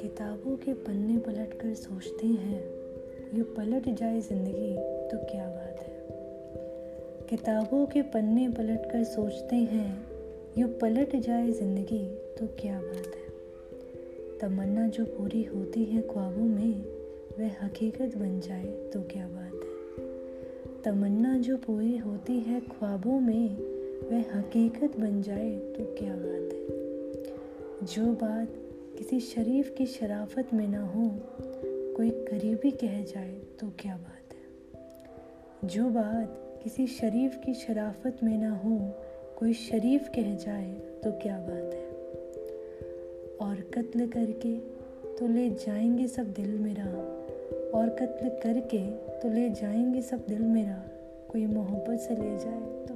किताबों के पन्ने पलट कर सोचते हैं, ये पलट जाए ज़िंदगी तो क्या बात है। किताबों के पन्ने पलट कर सोचते हैं, ये पलट जाए ज़िंदगी तो क्या बात है। तमन्ना जो पूरी होती है ख्वाबों में, वह हकीकत बन जाए तो क्या तमन्ना जो पूरी होती है ख्वाबों में, वह हकीकत बन जाए तो क्या बात है? जो बात किसी शरीफ की शराफत में ना हो, कोई करीबी कह जाए तो क्या बात है? जो बात किसी शरीफ की शराफत में ना हो, कोई शरीफ कह जाए तो क्या बात है? और कत्ल करके तो ले जाएँगे सब दिल मेरा। और कत्ल करके तो ले जाएँगे सब दिल मेरा। कोई मोहब्बत से ले जाए तो